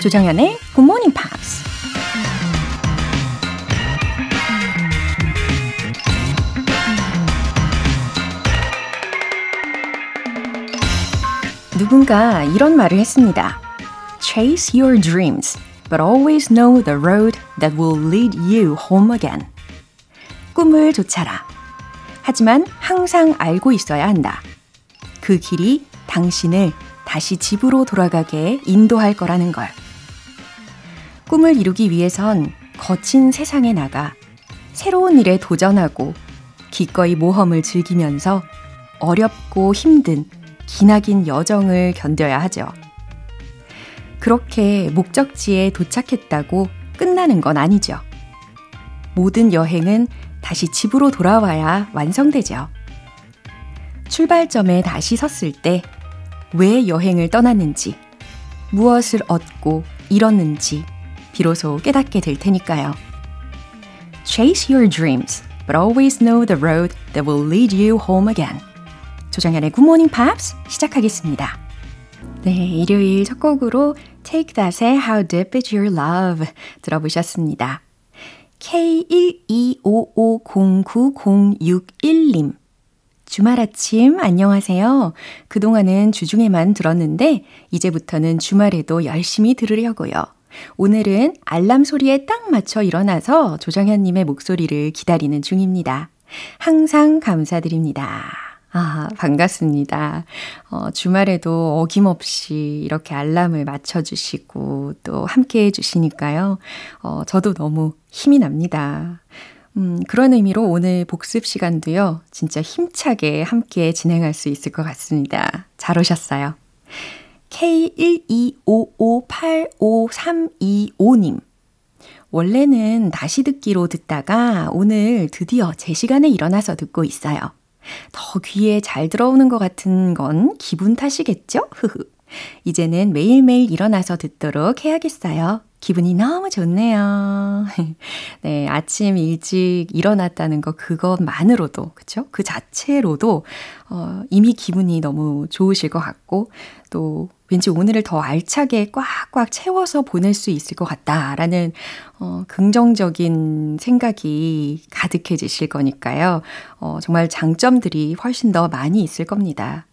조정연의 Good Morning Pops. 누군가 이런 말을 했습니다. Chase your dreams, but always know the road that will lead you home again. 꿈을 쫓아라. 하지만 항상 알고 있어야 한다. 그 길이 당신을 다시 집으로 돌아가게 인도할 거라는 걸. 꿈을 이루기 위해선 거친 세상에 나가 새로운 일에 도전하고 기꺼이 모험을 즐기면서 어렵고 힘든 기나긴 여정을 견뎌야 하죠. 그렇게 목적지에 도착했다고 끝나는 건 아니죠. 모든 여행은 다시 집으로 돌아와야 완성되죠. 출발점에 다시 섰을 때 왜 여행을 떠났는지, 무엇을 얻고 잃었는지 비로소 깨닫게 될 테니까요. Chase your dreams, but always know the road that will lead you home again. 조정현의 Good Morning Pops 시작하겠습니다. 네, 일요일 첫 곡으로 Take That의 How Deep Is Your Love 들어보셨습니다. K125509061님 주말 아침 안녕하세요. 그동안은 주중에만 들었는데 이제부터는 주말에도 열심히 들으려고요. 오늘은 알람 소리에 딱 맞춰 일어나서 조정현님의 목소리를 기다리는 중입니다. 항상 감사드립니다. 아, 반갑습니다. 어, 주말에도 어김없이 이렇게 알람을 맞춰주시고 또 함께 해주시니까요. 어, 저도 너무 힘이 납니다. 음, 그런 의미로 오늘 복습 시간도요, 진짜 힘차게 함께 진행할 수 있을 것 같습니다. 잘 오셨어요. K125585325님. 원래는 다시 듣기로 듣다가 오늘 드디어 제 시간에 일어나서 듣고 있어요. 더 귀에 잘 들어오는 것 같은 건 기분 탓이겠죠? 흐흐. 이제는 매일매일 일어나서 듣도록 해야겠어요. 기분이 너무 좋네요. 네, 아침 일찍 일어났다는 거 그것만으로도, 그쵸? 그 자체로도, 어, 이미 기분이 너무 좋으실 것 같고, 또 왠지 오늘을 더 알차게 꽉꽉 채워서 보낼 수 있을 것 같다라는, 어, 긍정적인 생각이 가득해지실 거니까요. 어, 정말 장점들이 훨씬 더 많이 있을 겁니다.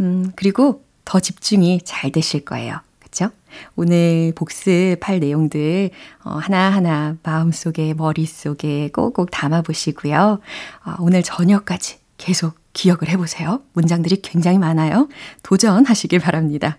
음, 그리고 더 집중이 잘 되실 거예요. 그쵸? 오늘 복습할 내용들 어, 하나하나 마음속에, 머릿속에 꼭꼭 담아보시고요. 어, 오늘 저녁까지 계속 기억을 해보세요. 문장들이 굉장히 많아요. 도전하시길 바랍니다.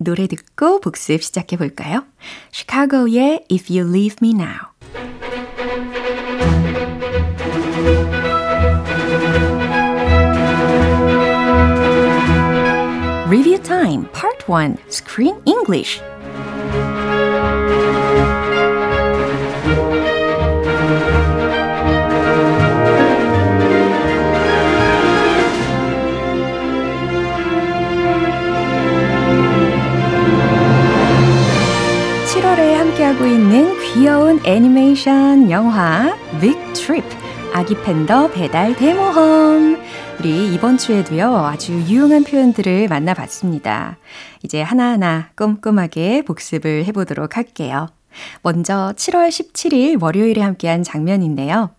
노래 듣고 복습 시작해 볼까요? 시카고의 If You Leave Me Now Review Time Part 1 Screen English 함께하고 있는 귀여운 애니메이션 영화 Big Trip 아기 팬더 배달 대모험 우리 이번 주에도요, 아주 유용한 표현들을 만나봤습니다. 이제 하나하나 꼼꼼하게 복습을 해보도록 할게요. 먼저 7월 17일 월요일에 함께한 장면인데요.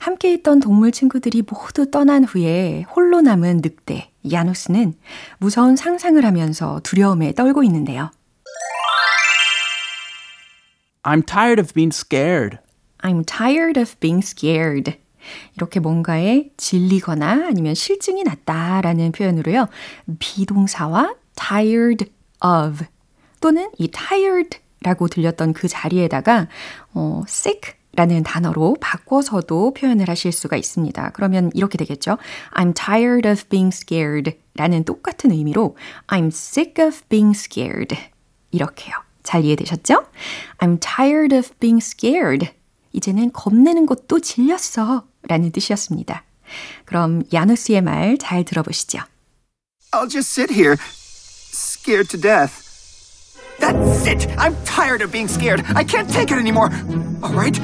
함께 있던 동물 친구들이 모두 떠난 후에 홀로 남은 늑대 야누스는 무서운 상상을 하면서 두려움에 떨고 있는데요. I'm tired of being scared. I'm tired of being scared. 이렇게 뭔가에 질리거나 아니면 실증이 났다라는 표현으로요. 비동사와 tired of 또는 이 tired라고 들렸던 그 자리에다가 어, sick 라는 단어로 바꿔서도 표현을 하실 수가 있습니다. 그러면 이렇게 되겠죠. I'm tired of being scared 라는 똑같은 의미로 I'm sick of being scared 이렇게요. 잘 이해되셨죠? I'm tired of being scared. 이제는 겁내는 것도 질렸어. 라는 뜻이었습니다. 그럼 야누스의 말 잘 들어보시죠. I'll just sit here, scared to death. That's it! I'm tired of being scared. I can't take it anymore. All right?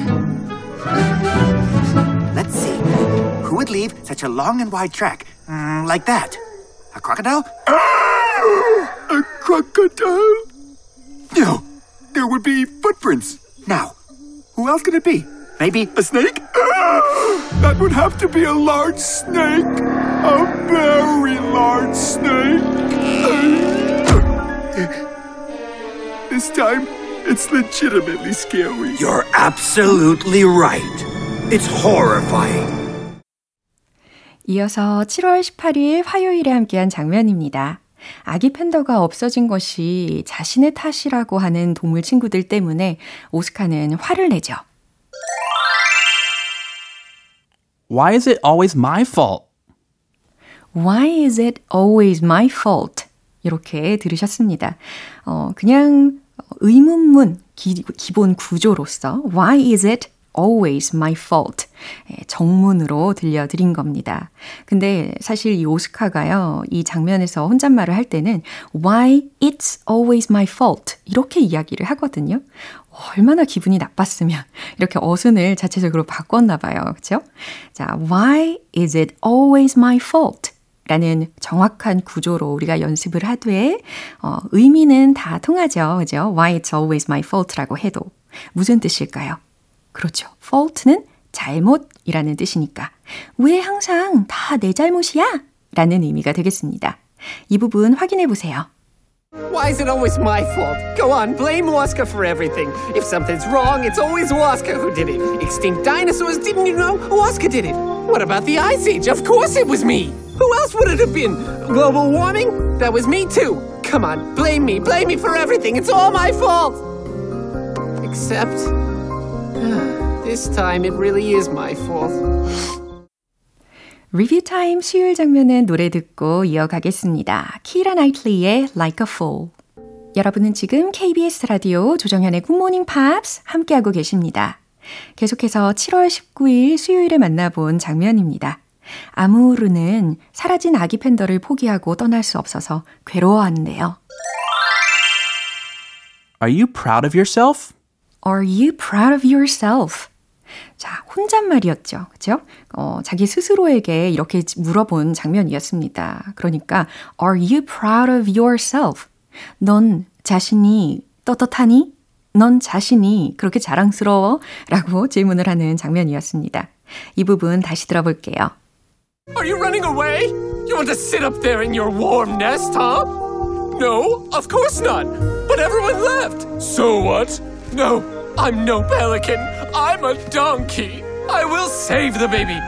Let's see. Who would leave such a long and wide track? Mm, like that. A crocodile? a crocodile? No. There would be footprints. Now, who else could it be? Maybe a snake? that would have to be a large snake. A very large snake. this time, it's legitimately scary. You're absolutely right. It's horrifying. 이어서 7월 18일 화요일에 함께한 장면입니다. 아기 팬더가 없어진 것이 자신의 탓이라고 하는 동물 친구들 때문에 오스카는 화를 내죠. Why is it always my fault? Why is it always my fault? 이렇게 들으셨습니다. 어, 그냥 의문문 기, 기본 구조로서 Why is it always my fault. 정문으로 들려드린 겁니다. 근데 사실 이 오스카가요, 이 장면에서 혼잣말을 할 때는 why it's always my fault. 이렇게 이야기를 하거든요. 얼마나 기분이 나빴으면 이렇게 어순을 자체적으로 바꿨나 봐요. 그쵸? 자, why is it always my fault? 라는 정확한 구조로 우리가 연습을 하되, 어, 의미는 다 통하죠. 그죠? Why it's always my fault라고 해도. 무슨 뜻일까요? 그렇죠. fault는 잘못이라는 뜻이니까 왜 항상 다 내 잘못이야? 라는 의미가 되겠습니다. 이 부분 확인해 보세요. Why is it always my fault? Go on, blame Waska for everything. If something's wrong, it's always Waska who did it. Extinct dinosaurs, didn't you know? Waska did it. What about the Ice Age? Of course it was me. Who else would it have been? Global warming? That was me too. Come on, blame me, blame me for everything. It's all my fault. Except. This time it really is my fault. 리뷰 타임 수요일 장면은 노래 듣고 이어가겠습니다. 키라 나이틀리의 Like a Fool. 여러분은 지금 KBS 라디오 조정현의 굿모닝 팝스 함께하고 계십니다. 계속해서 7월 19일 수요일에 만나본 장면입니다. 아무르는 사라진 아기 팬더를 포기하고 떠날 수 없어서 괴로워하는데요. Are you proud of yourself? Are you proud of yourself? 자, 혼잣말이었죠. 그죠? 어, 자기 스스로에게 이렇게 물어본 장면이었습니다. 그러니까, Are you proud of yourself? 넌 자신이 떳떳하니? 넌 자신이 그렇게 자랑스러워? 라고 질문을 하는 장면이었습니다. 이 부분 다시 들어볼게요. Are you running away? You want to sit up there in your warm nest, huh? No, of course not. But everyone left. So what? No, I'm no pelican. I'm a donkey. I will save the baby.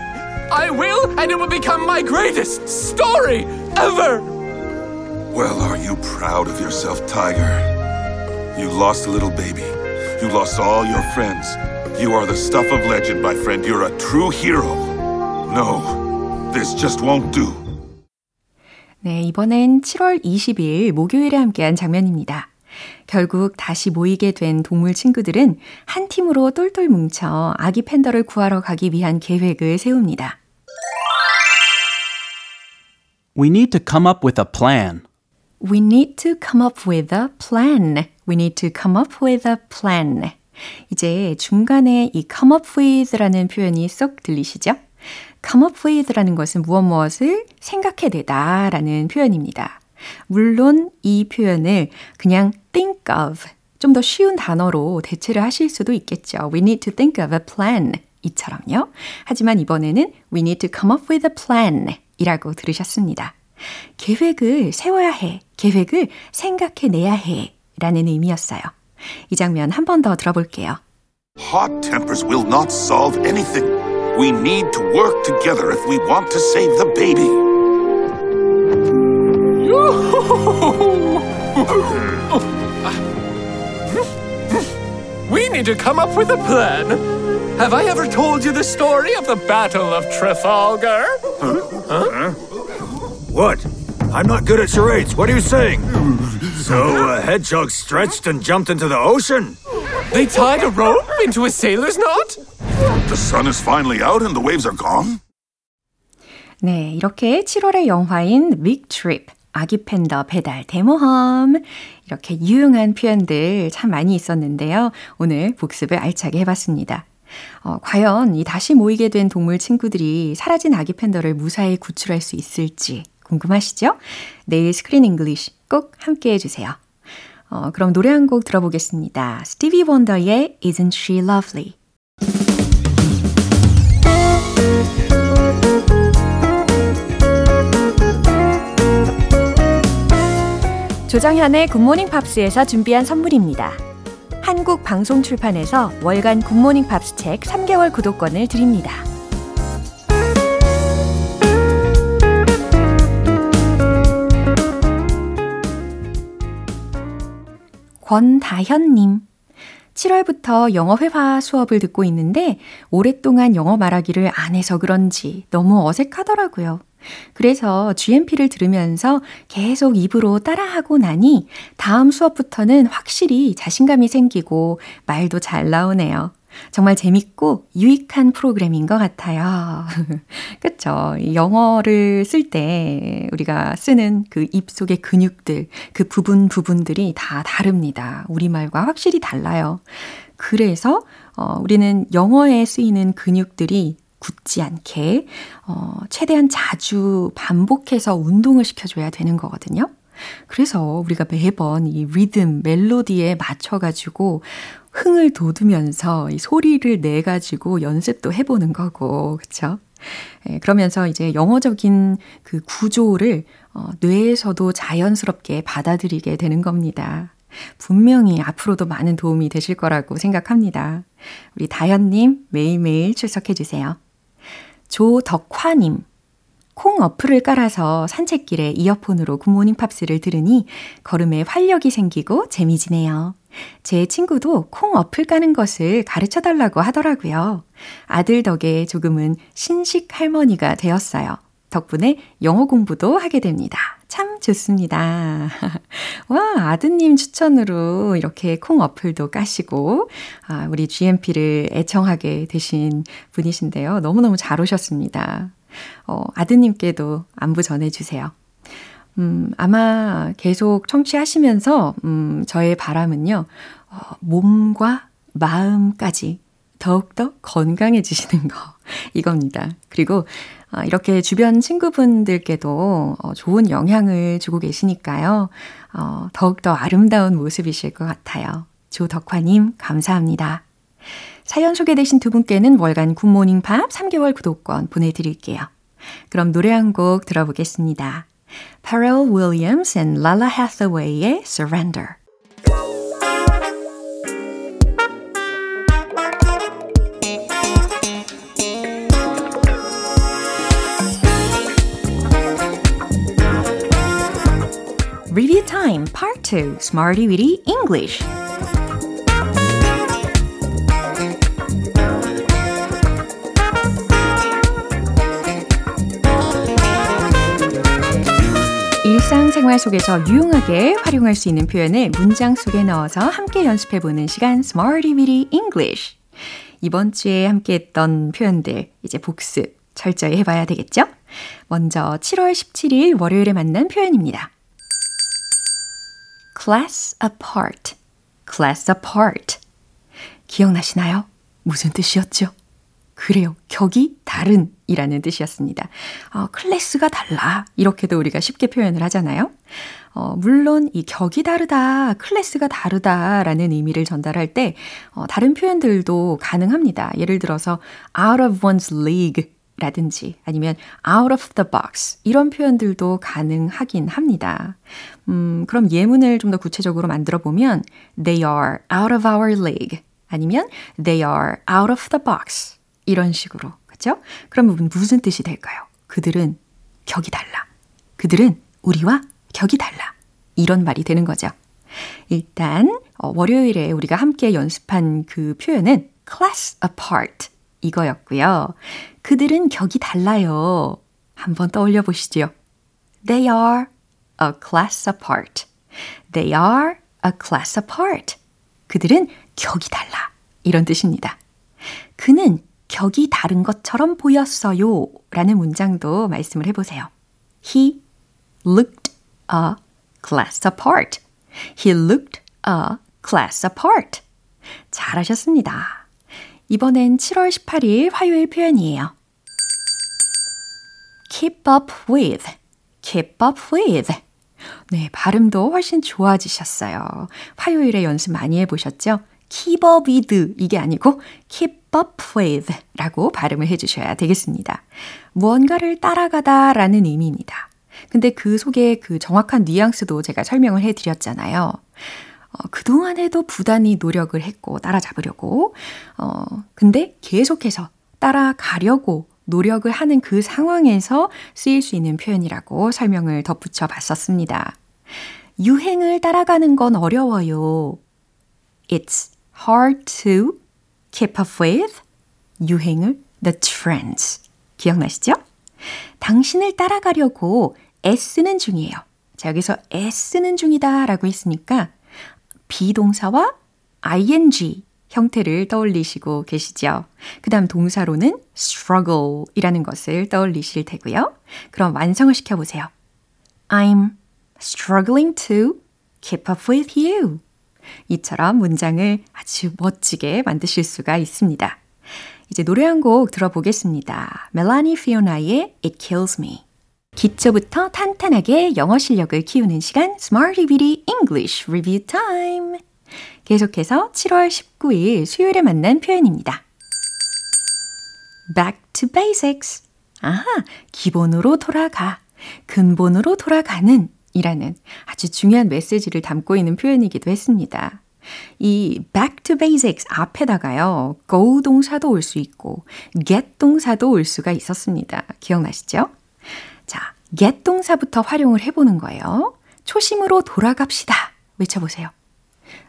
I will, and it will become my greatest story ever. Well, are you proud of yourself, Tiger? You lost a little baby. You lost all your friends. You are the stuff of legend, my friend. You're a true hero. No, this just won't do. 네, 이번엔 7월 20일 목요일에 함께한 장면입니다. 결국 다시 모이게 된 동물 친구들은 한 팀으로 똘똘 뭉쳐 아기 팬더를 구하러 가기 위한 계획을 세웁니다. We need to come up with a plan. We need to come up with a plan. We need to come up with a plan. 이제 중간에 이 come up with라는 표현이 쏙 들리시죠? come up with라는 것은 무엇 무엇을 생각해내다 라는 표현입니다. 물론 이 표현을 그냥 think of 좀 더 쉬운 단어로 대체를 하실 수도 있겠죠. We need to think of a plan 이처럼요. 하지만 이번에는 we need to come up with a plan 이라고 들으셨습니다. 계획을 세워야 해. 계획을 생각해내야 해. 라는 의미였어요. 이 장면 한 번 더 들어볼게요. Hot tempers will not solve anything. We need to work together if we want to save the baby. to come up with a plan. Have I ever told you the story of the Battle of Trafalgar? What? I'm not good at charades. What are you saying? so a hedgehog stretched and jumped into the ocean? They tied a rope into a sailor's knot? The sun is finally out and the waves are gone? 네, 이렇게 7월의 영화인 Big Trip, 아기 팬더 배달 대모험. 이렇게 유용한 표현들 참 많이 있었는데요. 오늘 복습을 알차게 해봤습니다. 어, 과연 이 다시 모이게 된 동물 친구들이 사라진 아기 팬더를 무사히 구출할 수 있을지 궁금하시죠? 내일 screen English 꼭 함께 해주세요. 어, 그럼 노래 한 곡 들어보겠습니다. 스티비 원더의 Isn't She Lovely? 조정현의 굿모닝 팝스에서 준비한 선물입니다. 한국 방송 출판에서 월간 굿모닝 팝스 책 3개월 구독권을 드립니다. 권다현님. 7월부터 영어 회화 수업을 듣고 있는데 오랫동안 영어 말하기를 안 해서 그런지 너무 어색하더라고요. 그래서 GMP를 들으면서 계속 입으로 따라하고 나니 다음 수업부터는 확실히 자신감이 생기고 말도 잘 나오네요. 정말 재밌고 유익한 프로그램인 것 같아요. 그쵸? 영어를 쓸 때 우리가 쓰는 그 입속의 근육들, 그 부분 부분들이 다 다릅니다. 우리말과 확실히 달라요. 그래서 어, 우리는 영어에 쓰이는 근육들이 굳지 않게 어, 최대한 자주 반복해서 운동을 시켜줘야 되는 거거든요. 그래서 우리가 매번 이 리듬, 멜로디에 맞춰가지고 흥을 돋우면서 이 소리를 내가지고 연습도 해보는 거고, 그쵸? 예, 그러면서 이제 영어적인 그 구조를 어, 뇌에서도 자연스럽게 받아들이게 되는 겁니다. 분명히 앞으로도 많은 도움이 되실 거라고 생각합니다. 우리 다현님 매일매일 출석해주세요. 조덕화님. 콩 어플을 깔아서 산책길에 이어폰으로 굿모닝 팝스를 들으니 걸음에 활력이 생기고 재미지네요. 제 친구도 콩 어플 까는 것을 가르쳐 달라고 하더라고요. 아들 덕에 조금은 신식 할머니가 되었어요. 덕분에 영어 공부도 하게 됩니다. 참 좋습니다. 와, 아드님 추천으로 이렇게 콩 어플도 까시고, 아, 우리 GMP를 애청하게 되신 분이신데요. 너무너무 잘 오셨습니다. 어, 아드님께도 안부 전해주세요. 음, 아마 계속 청취하시면서, 음, 저의 바람은요, 어, 몸과 마음까지 더욱더 건강해지시는 거, 이겁니다. 그리고 아, 이렇게 주변 친구분들께도 어, 좋은 영향을 주고 계시니까요. 어, 더욱더 아름다운 모습이실 것 같아요. 조덕화님, 감사합니다. 사연 소개되신 두 분께는 월간 굿모닝 팝 3개월 구독권 보내드릴게요. 그럼 노래 한 곡 들어보겠습니다. Pharrell Williams and Lala Hathaway의 Surrender. Review Time Part 2 Smarty Weedy English 일상생활 속에서 유용하게 활용할 수 있는 표현을 문장 속에 넣어서 함께 연습해 보는 시간 Smarty Weedy English 이번 주에 함께 했던 표현들 이제 복습 철저히 해봐야 되겠죠? 먼저 7월 17일 월요일에 만난 표현입니다. Class apart, class apart. 기억나시나요? 무슨 뜻이었죠? 그래요. 격이 다른 이라는 뜻이었습니다. 어, 클래스가 달라. 이렇게도 우리가 쉽게 표현을 하잖아요. 어, 물론 이 격이 다르다, 클래스가 다르다라는 의미를 전달할 때 어, 다른 표현들도 가능합니다. 예를 들어서 out of one's league 라든지 아니면 out of the box 이런 표현들도 가능하긴 합니다. 음, 그럼 예문을 좀 더 구체적으로 만들어 보면 they are out of our league 아니면 they are out of the box 이런 식으로 그렇죠? 그러면 무슨 뜻이 될까요? 그들은 격이 달라. 그들은 우리와 격이 달라. 이런 말이 되는 거죠. 일단 어, 월요일에 우리가 함께 연습한 그 표현은 class apart 이거였고요. 그들은 격이 달라요. 한번 떠올려 보시죠. They are a class apart. They are a class apart. 그들은 격이 달라. 이런 뜻입니다. 그는 격이 다른 것처럼 보였어요. 라는 문장도 말씀을 해보세요. He looked a class apart. He looked a class apart. 잘하셨습니다. 이번엔 7월 18일 화요일 표현이에요. keep up with, keep up with. 네, 발음도 훨씬 좋아지셨어요. 화요일에 연습 많이 해보셨죠? keep up with 이게 아니고 keep up with 라고 발음을 해주셔야 되겠습니다. 무언가를 따라가다 라는 의미입니다. 근데 그 속에 그 정확한 뉘앙스도 제가 설명을 해드렸잖아요. 어, 그동안에도 부단히 노력을 했고 따라잡으려고. 어, 근데 계속해서 따라가려고 노력을 하는 그 상황에서 쓰일 수 있는 표현이라고 설명을 덧붙여 봤었습니다. 유행을 따라가는 건 어려워요. It's hard to keep up with 유행을 the trends. 기억나시죠? 당신을 따라가려고 애쓰는 중이에요. 자, 여기서 애쓰는 중이다 라고 했으니까 비동사와 ing 형태를 떠올리시고 계시죠? 그 다음 동사로는 struggle 이라는 것을 떠올리실 테고요. 그럼 완성을 시켜보세요. I'm struggling to keep up with you. 이처럼 문장을 아주 멋지게 만드실 수가 있습니다. 이제 노래 한 곡 들어보겠습니다. 멜라니 피오나의 It Kills Me. 기초부터 탄탄하게 영어 실력을 키우는 시간 Smarty Bitty English Review Time. 계속해서 7월 19일 수요일에 만난 표현입니다. Back to basics. 아하, 기본으로 돌아가. 근본으로 돌아가는 이라는 아주 중요한 메시지를 담고 있는 표현이기도 했습니다. 이 back to basics 앞에다가요, go 동사도 올 수 있고, get 동사도 올 수가 있었습니다. 기억나시죠? 자, get 동사부터 활용을 해보는 거예요. 초심으로 돌아갑시다. 외쳐보세요.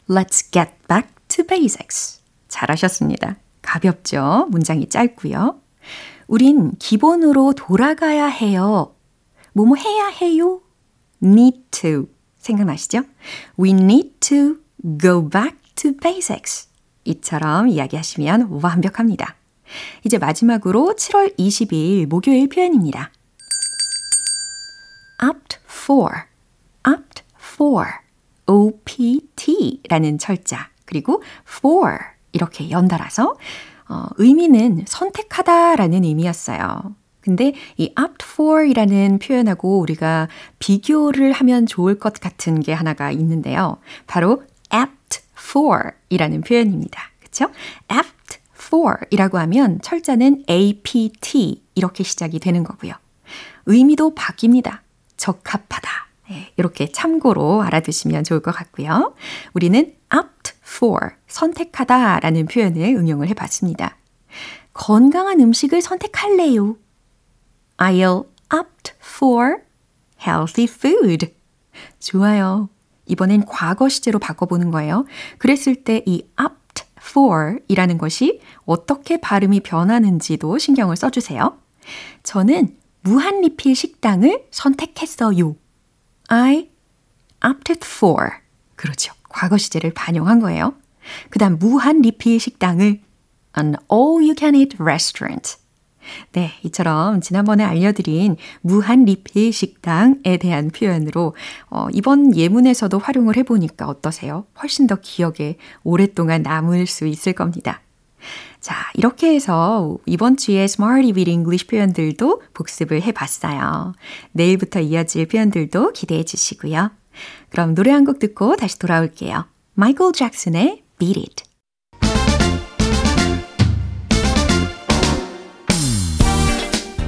Let's get back to basics. 잘하셨습니다. 가볍죠? 문장이 짧고요. 우린 기본으로 돌아가야 해요. 뭐뭐 해야 해요? need to. 생각나시죠? We need to go back to basics. 이처럼 이야기하시면 완벽합니다. 이제 마지막으로 7월 20일 목요일 표현입니다. opt for, opt for, opt 라는 철자, 그리고 for 이렇게 연달아서 어, 의미는 선택하다 라는 의미였어요. 근데 이 opt for 이라는 표현하고 우리가 비교를 하면 좋을 것 같은 게 하나가 있는데요. 바로 apt for 이라는 표현입니다. 그쵸? apt for 이라고 하면 철자는 apt 이렇게 시작이 되는 거고요. 의미도 바뀝니다. 적합하다. 네, 이렇게 참고로 알아두시면 좋을 것 같고요. 우리는 opt for, 선택하다 라는 표현을 응용을 해봤습니다. 건강한 음식을 선택할래요. I'll opt for healthy food. 좋아요. 이번엔 과거 시제로 바꿔보는 거예요. 그랬을 때 이 opt for 이라는 것이 어떻게 발음이 변하는지도 신경을 써주세요. 저는 무한 리필 식당을 선택했어요. I opted for. 그렇죠. 과거 시제를 반영한 거예요. 그 다음 무한 리필 식당을 an all you can eat restaurant. 네, 이처럼 지난번에 알려드린 무한 리필 식당에 대한 표현으로 어, 이번 예문에서도 활용을 해보니까 어떠세요? 훨씬 더 기억에 오랫동안 남을 수 있을 겁니다. 자, 이렇게 해서 이번 주에 Smarty with English 표현들도 복습을 해봤어요. 내일부터 이어질 표현들도 기대해 주시고요. 그럼 노래 한 곡 듣고 다시 돌아올게요. 마이클 잭슨의 Beat It.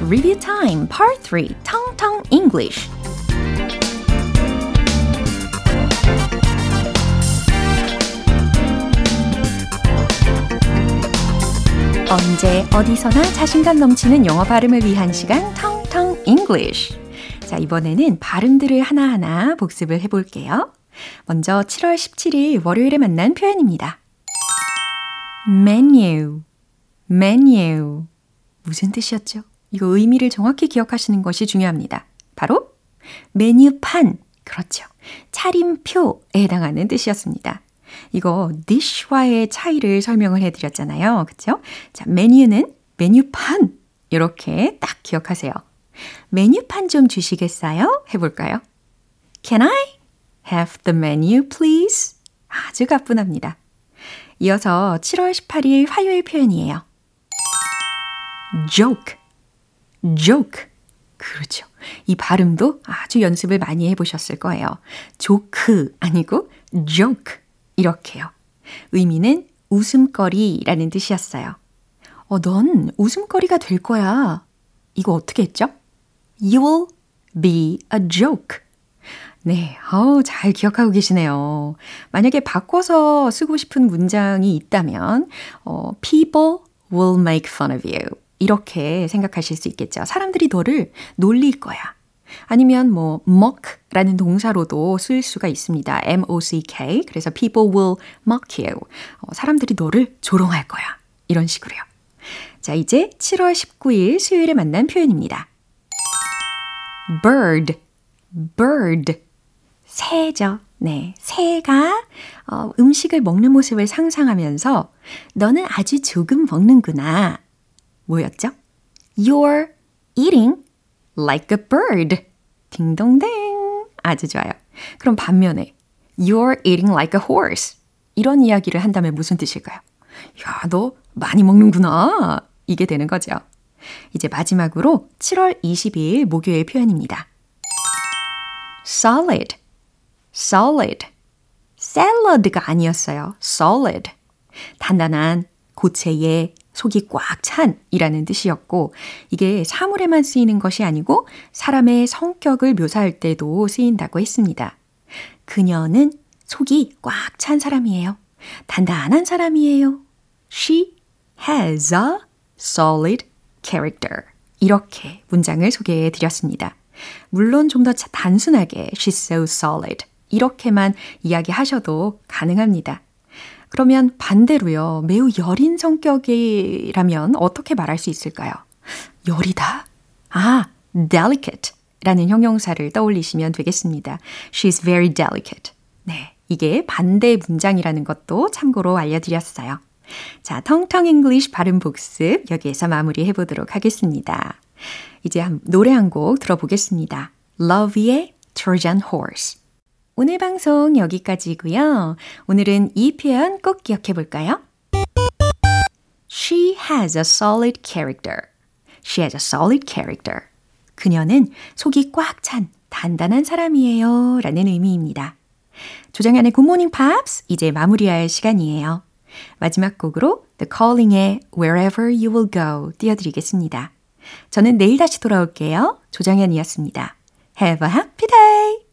Review Time Part 3 Tong Tong English 언제 어디서나 자신감 넘치는 영어 발음을 위한 시간 텅텅 English. 자, 이번에는 발음들을 하나하나 복습을 해 볼게요. 먼저 7월 17일 월요일에 만난 표현입니다. menu, menu. 무슨 뜻이었죠? 이거 의미를 정확히 기억하시는 것이 중요합니다. 바로 메뉴판 그렇죠. 차림표에 해당하는 뜻이었습니다. 이거 dish와의 차이를 설명을 해드렸잖아요. 그쵸? 자, 메뉴는 메뉴판. 이렇게 딱 기억하세요. 메뉴판 좀 주시겠어요? 해볼까요? Can I have the menu, please? 아주 가뿐합니다. 이어서 7월 18일 화요일 표현이에요. joke, joke. 그렇죠. 이 발음도 아주 연습을 많이 해보셨을 거예요. 조크 아니고 joke 이렇게요. 의미는 웃음거리라는 뜻이었어요. 어, 넌 웃음거리가 될 거야. 이거 어떻게 했죠? You will be a joke. 네, 어우, 잘 기억하고 계시네요. 만약에 바꿔서 쓰고 싶은 문장이 있다면, 어, people will make fun of you. 이렇게 생각하실 수 있겠죠. 사람들이 너를 놀릴 거야. 아니면 뭐 mock라는 동사로도 쓸 수가 있습니다. M-O-C-K. 그래서 people will mock you. 어, 사람들이 너를 조롱할 거야. 이런 식으로요. 자, 이제 7월 19일 수요일에 만난 표현입니다. bird, bird. 새죠. 네, 새가 어, 음식을 먹는 모습을 상상하면서 너는 아주 조금 먹는구나. 뭐였죠? You're eating like a bird. 딩동댕. 아주 좋아요. 그럼 반면에 You're eating like a horse. 이런 이야기를 한다면 무슨 뜻일까요? 야, 너 많이 먹는구나. 이게 되는 거죠. 이제 마지막으로 7월 22일 목요일 표현입니다. solid, solid. 샐러드가 아니었어요. solid. 단단한, 고체의, 속이 꽉 찬이라는 뜻이었고, 이게 사물에만 쓰이는 것이 아니고 사람의 성격을 묘사할 때도 쓰인다고 했습니다. 그녀는 속이 꽉 찬 사람이에요. 단단한 사람이에요. She has a solid character. 이렇게 문장을 소개해 드렸습니다. 물론 좀 더 단순하게 she's so solid. 이렇게만 이야기하셔도 가능합니다. 그러면 반대로요. 매우 여린 성격이라면 어떻게 말할 수 있을까요? 여리다? 아, delicate 라는 형용사를 떠올리시면 되겠습니다. She's very delicate. 네. 이게 반대 문장이라는 것도 참고로 알려드렸어요. 자, tongue tongue English 발음 복습 여기에서 마무리해 보도록 하겠습니다. 이제 한, 노래 한 곡 들어보겠습니다. Luv'의 Trojan Horse. 오늘 방송 여기까지고요. 오늘은 이 표현 꼭 기억해 볼까요? She has a solid character. She has a solid character. 그녀는 속이 꽉 찬 단단한 사람이에요. 라는 의미입니다. 조정현의 굿모닝 팝스 이제 마무리할 시간이에요. 마지막 곡으로 The Calling의 Wherever You Will Go 띄워드리겠습니다. 저는 내일 다시 돌아올게요. 조정현이었습니다. Have a happy day!